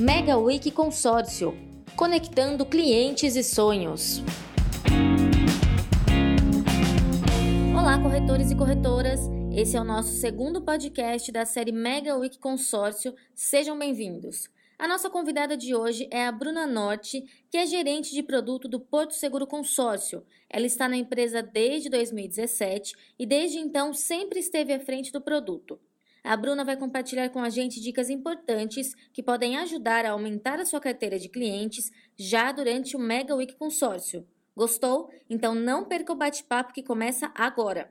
Mega Week Consórcio conectando clientes e sonhos. Olá, corretores e corretoras! Esse é o nosso segundo podcast da série Mega Week Consórcio. Sejam bem-vindos. A nossa convidada de hoje é a Bruna Norte, que é gerente de produto do Porto Seguro Consórcio. Ela está na empresa desde 2017 e desde então sempre esteve à frente do produto. A Bruna vai compartilhar com a gente dicas importantes que podem ajudar a aumentar a sua carteira de clientes já durante o Mega Week Consórcio. Gostou? Então não perca o bate-papo que começa agora.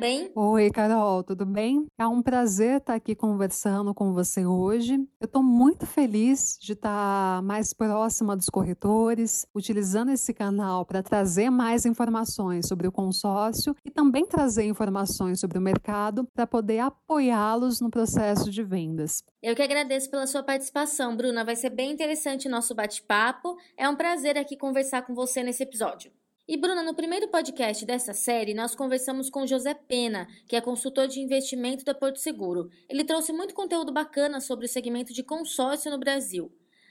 Bem? Oi, Carol, tudo bem? É um prazer estar aqui conversando com você hoje. Eu estou muito feliz de estar mais próxima dos corretores, utilizando esse canal para trazer mais informações sobre o consórcio e também trazer informações sobre o mercado para poder apoiá-los no processo de vendas. Eu que agradeço pela sua participação, Bruna. Vai ser bem interessante o nosso bate-papo. É um prazer aqui conversar com você nesse episódio. E Bruna, no primeiro podcast dessa série, nós conversamos com José Pena, que é consultor de investimento da Porto Seguro. Ele trouxe muito conteúdo bacana sobre o segmento de consórcio no Brasil.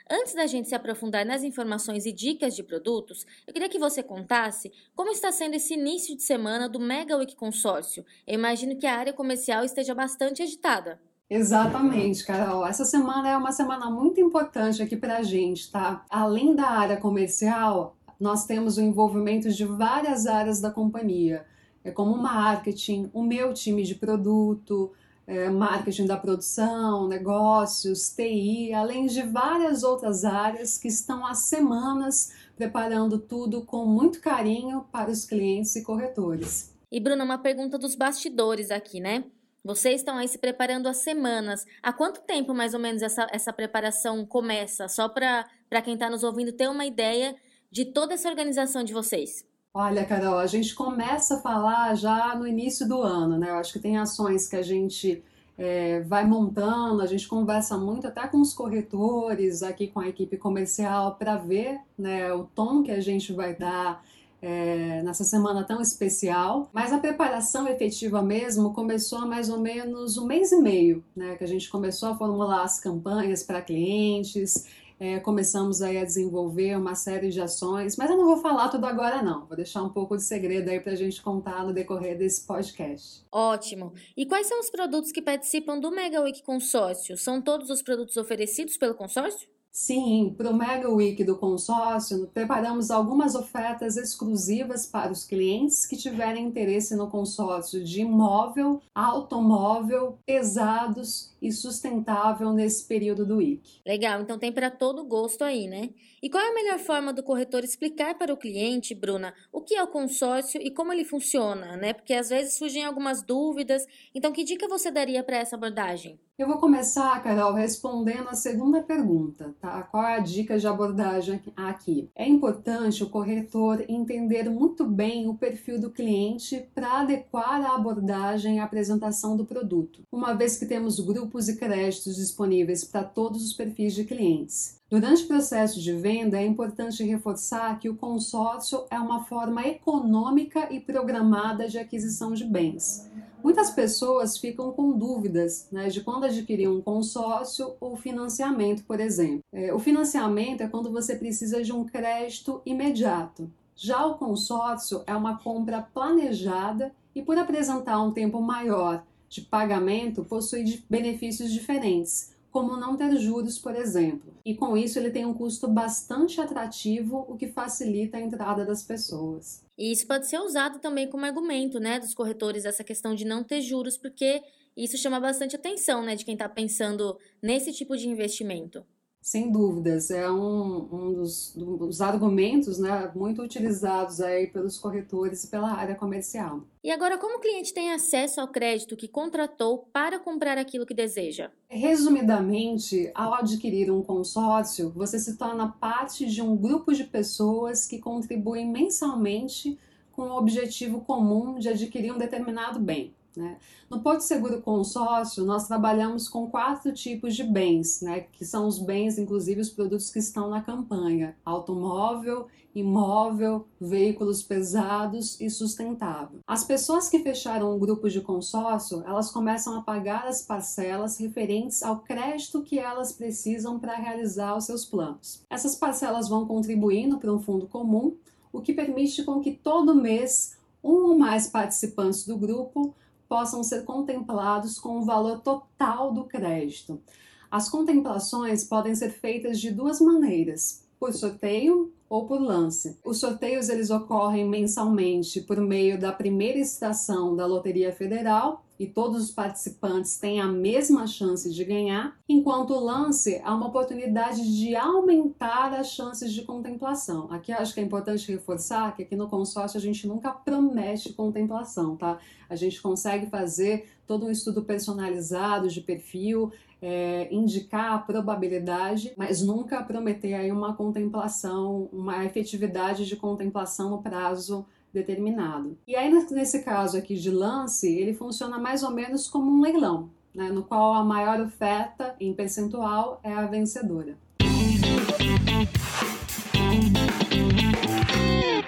Antes da gente se aprofundar nas informações e dicas de produtos, eu queria que você contasse como está sendo esse início de semana do Mega Week Consórcio. Eu imagino que a área comercial esteja bastante agitada. Exatamente, Carol. Essa semana é uma semana muito importante aqui para a gente, tá? Além da área comercial, nós temos o envolvimento de várias áreas da companhia, é como marketing, o meu time de produto, é, marketing da produção, negócios, TI, além de várias outras áreas que estão há semanas preparando tudo com muito carinho para os clientes e corretores. E Bruna, uma pergunta dos bastidores aqui, né? Vocês estão aí se preparando há semanas. Há quanto tempo mais ou menos essa, essa preparação começa? Só para quem está nos ouvindo ter uma ideia de toda essa organização de vocês? Olha, Carol, a gente começa a falar já no início do ano, né? Eu acho que tem ações que a gente é, vai montando, a gente conversa muito até com os corretores, aqui com a equipe comercial, para ver né, o tom que a gente vai dar é, nessa semana tão especial. Mas a preparação efetiva mesmo começou há mais ou menos um mês e meio, né? Que a gente começou a formular as campanhas para clientes é, começamos aí a desenvolver uma série de ações, mas eu não vou falar tudo agora não, vou deixar um pouco de segredo aí para a gente contar no decorrer desse podcast. Ótimo. E quais são os produtos que participam do Mega Week Consórcio? São todos os produtos oferecidos pelo consórcio? Sim, para o Mega Week do consórcio, preparamos algumas ofertas exclusivas para os clientes que tiverem interesse no consórcio de imóvel, automóvel, pesados e sustentável nesse período do week. Legal, então tem para todo gosto aí, né? E qual é a melhor forma do corretor explicar para o cliente, Bruna, o que é o consórcio e como ele funciona, né? Porque às vezes surgem algumas dúvidas. Então, que dica você daria para essa abordagem? Eu vou começar, Carol, respondendo a segunda pergunta, tá? Qual é a dica de abordagem aqui? É importante o corretor entender muito bem o perfil do cliente para adequar a abordagem e a apresentação do produto, uma vez que temos grupos e créditos disponíveis para todos os perfis de clientes. Durante o processo de venda, é importante reforçar que o consórcio é uma forma econômica e programada de aquisição de bens. Muitas pessoas ficam com dúvidas né, de quando adquirir um consórcio ou financiamento, por exemplo. É, o financiamento é quando você precisa de um crédito imediato. Já o consórcio é uma compra planejada e, por apresentar um tempo maior de pagamento, possui benefícios diferentes como não ter juros, por exemplo. E com isso ele tem um custo bastante atrativo, o que facilita a entrada das pessoas. E isso pode ser usado também como argumento, né, dos corretores essa questão de não ter juros, porque isso chama bastante atenção, né, de quem está pensando nesse tipo de investimento. Sem dúvidas, é um, um dos, dos, argumentos né, muito utilizados aí pelos corretores e pela área comercial. E agora, como o cliente tem acesso ao crédito que contratou para comprar aquilo que deseja? Resumidamente, ao adquirir um consórcio, você se torna parte de um grupo de pessoas que contribuem mensalmente com o objetivo comum de adquirir um determinado bem. Né? No Porto Seguro Consórcio, nós trabalhamos com quatro tipos de bens, né? que são os bens, inclusive os produtos que estão na campanha: automóvel, imóvel, veículos pesados e sustentável. As pessoas que fecharam um grupo de consórcio, elas começam a pagar as parcelas referentes ao crédito que elas precisam para realizar os seus planos. Essas parcelas vão contribuindo para um fundo comum, o que permite com que todo mês um ou mais participantes do grupo possam ser contemplados com o valor total do crédito. As contemplações podem ser feitas de duas maneiras: por sorteio ou por lance. Os sorteios eles ocorrem mensalmente por meio da primeira estação da Loteria Federal e todos os participantes têm a mesma chance de ganhar, enquanto o lance é uma oportunidade de aumentar as chances de contemplação. Aqui acho que é importante reforçar que aqui no consórcio a gente nunca promete contemplação, tá? A gente consegue fazer todo um estudo personalizado de perfil, é, indicar a probabilidade, mas nunca prometer aí uma contemplação, uma efetividade de contemplação no prazo determinado. E aí, nesse caso aqui de lance, ele funciona mais ou menos como um leilão, né, no qual a maior oferta em percentual é a vencedora.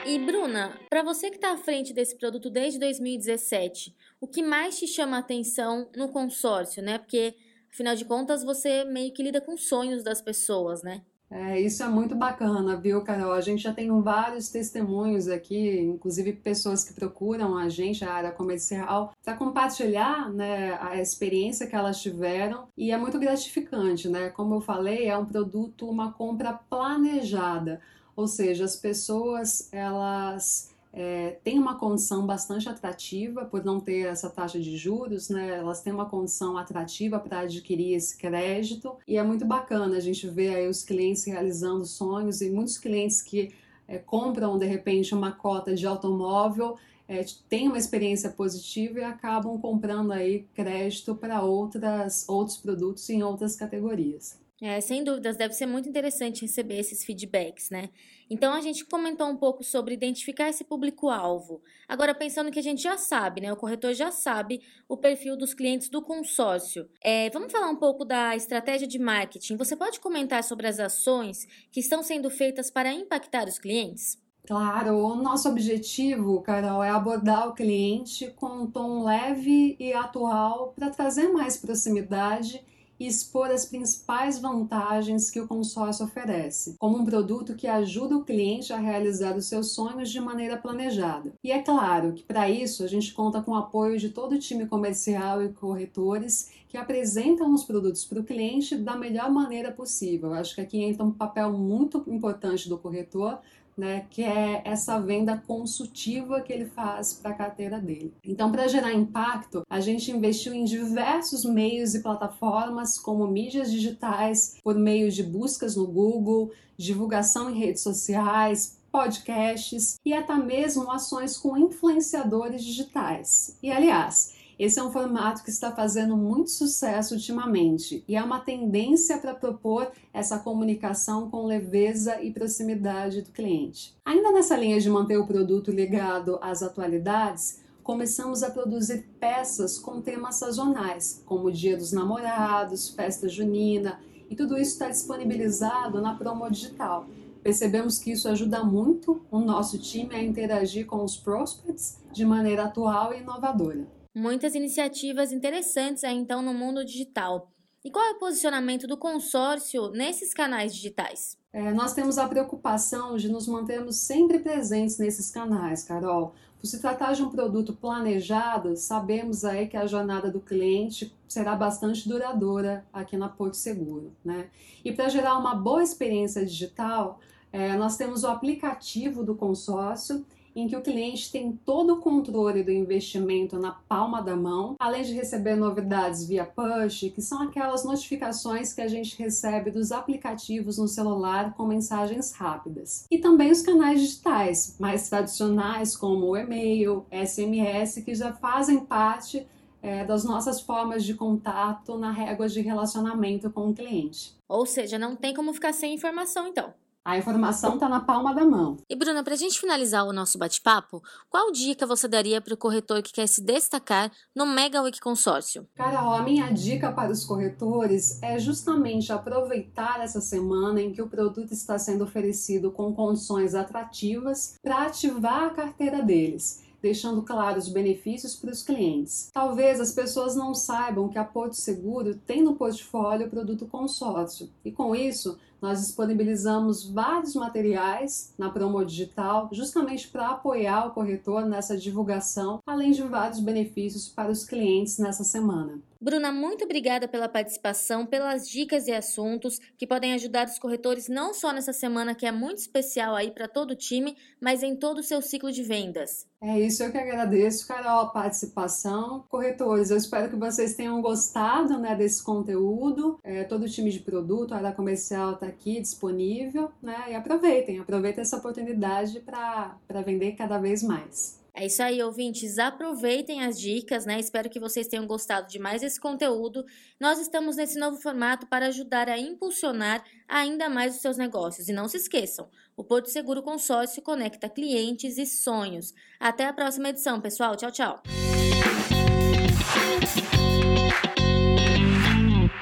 E Bruna, para você que está à frente desse produto desde 2017, o que mais te chama a atenção no consórcio, né? Porque afinal de contas você meio que lida com sonhos das pessoas, né? É, isso é muito bacana, viu, Carol? A gente já tem vários testemunhos aqui, inclusive pessoas que procuram a gente, a área comercial, para compartilhar né, a experiência que elas tiveram e é muito gratificante, né? Como eu falei, é um produto, uma compra planejada, ou seja, as pessoas elas é, uma condição bastante atrativa por não ter essa taxa de juros, né? Elas têm uma condição atrativa para adquirir esse crédito e é muito bacana a gente ver aí os clientes realizando sonhos e muitos clientes que é, compram de repente uma cota de automóvel é, têm uma experiência positiva e acabam comprando aí crédito para outras outros produtos em outras categorias. É, sem dúvidas, deve ser muito interessante receber esses feedbacks, né? Então a gente comentou um pouco sobre identificar esse público-alvo. Agora, pensando que a gente já sabe, né? O corretor já sabe o perfil dos clientes do consórcio. É, vamos falar um pouco da estratégia de marketing. Você pode comentar sobre as ações que estão sendo feitas para impactar os clientes? Claro, o nosso objetivo, Carol, é abordar o cliente com um tom leve e atual para trazer mais proximidade e expor as principais vantagens que o consórcio oferece, como um produto que ajuda o cliente a realizar os seus sonhos de maneira planejada. E é claro que para isso a gente conta com o apoio de todo o time comercial e corretores que apresentam os produtos para o cliente da melhor maneira possível. Eu acho que aqui entra um papel muito importante do corretor né, que é essa venda consultiva que ele faz para a carteira dele. Então, para gerar impacto, a gente investiu em diversos meios e plataformas, como mídias digitais, por meio de buscas no Google, divulgação em redes sociais, podcasts e até mesmo ações com influenciadores digitais. E aliás, esse é um formato que está fazendo muito sucesso ultimamente e é uma tendência para propor essa comunicação com leveza e proximidade do cliente. Ainda nessa linha de manter o produto ligado às atualidades, começamos a produzir peças com temas sazonais, como o Dia dos Namorados, Festa Junina, e tudo isso está disponibilizado na promo digital. Percebemos que isso ajuda muito o nosso time a interagir com os prospects de maneira atual e inovadora. Muitas iniciativas interessantes aí, então no mundo digital. E qual é o posicionamento do consórcio nesses canais digitais? É, nós temos a preocupação de nos mantermos sempre presentes nesses canais, Carol. Por se tratar de um produto planejado, sabemos aí que a jornada do cliente será bastante duradoura aqui na Porto Seguro, né? E para gerar uma boa experiência digital, é, nós temos o aplicativo do consórcio em que o cliente tem todo o controle do investimento na palma da mão, além de receber novidades via push, que são aquelas notificações que a gente recebe dos aplicativos no celular com mensagens rápidas. E também os canais digitais, mais tradicionais, como o e-mail, SMS, que já fazem parte é, das nossas formas de contato na régua de relacionamento com o cliente. Ou seja, não tem como ficar sem informação, então. A informação está na palma da mão. E Bruna, para a gente finalizar o nosso bate-papo, qual dica você daria para o corretor que quer se destacar no Mega Week Consórcio? Carol, a minha dica para os corretores é justamente aproveitar essa semana em que o produto está sendo oferecido com condições atrativas para ativar a carteira deles deixando claro os benefícios para os clientes. Talvez as pessoas não saibam que a Porto Seguro tem no portfólio o produto consórcio e com isso nós disponibilizamos vários materiais na Promo Digital justamente para apoiar o corretor nessa divulgação, além de vários benefícios para os clientes nessa semana. Bruna, muito obrigada pela participação, pelas dicas e assuntos que podem ajudar os corretores não só nessa semana que é muito especial aí para todo o time, mas em todo o seu ciclo de vendas. É isso, eu que agradeço, Carol, a participação. Corretores, eu espero que vocês tenham gostado né, desse conteúdo. É, todo o time de produto, a área comercial está aqui disponível, né? E aproveitem, aproveitem essa oportunidade para vender cada vez mais. É isso aí, ouvintes. Aproveitem as dicas, né? Espero que vocês tenham gostado de mais esse conteúdo. Nós estamos nesse novo formato para ajudar a impulsionar ainda mais os seus negócios. E não se esqueçam, o Porto Seguro Consórcio conecta clientes e sonhos. Até a próxima edição, pessoal. Tchau, tchau.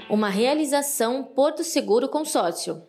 Uma realização Porto Seguro Consórcio.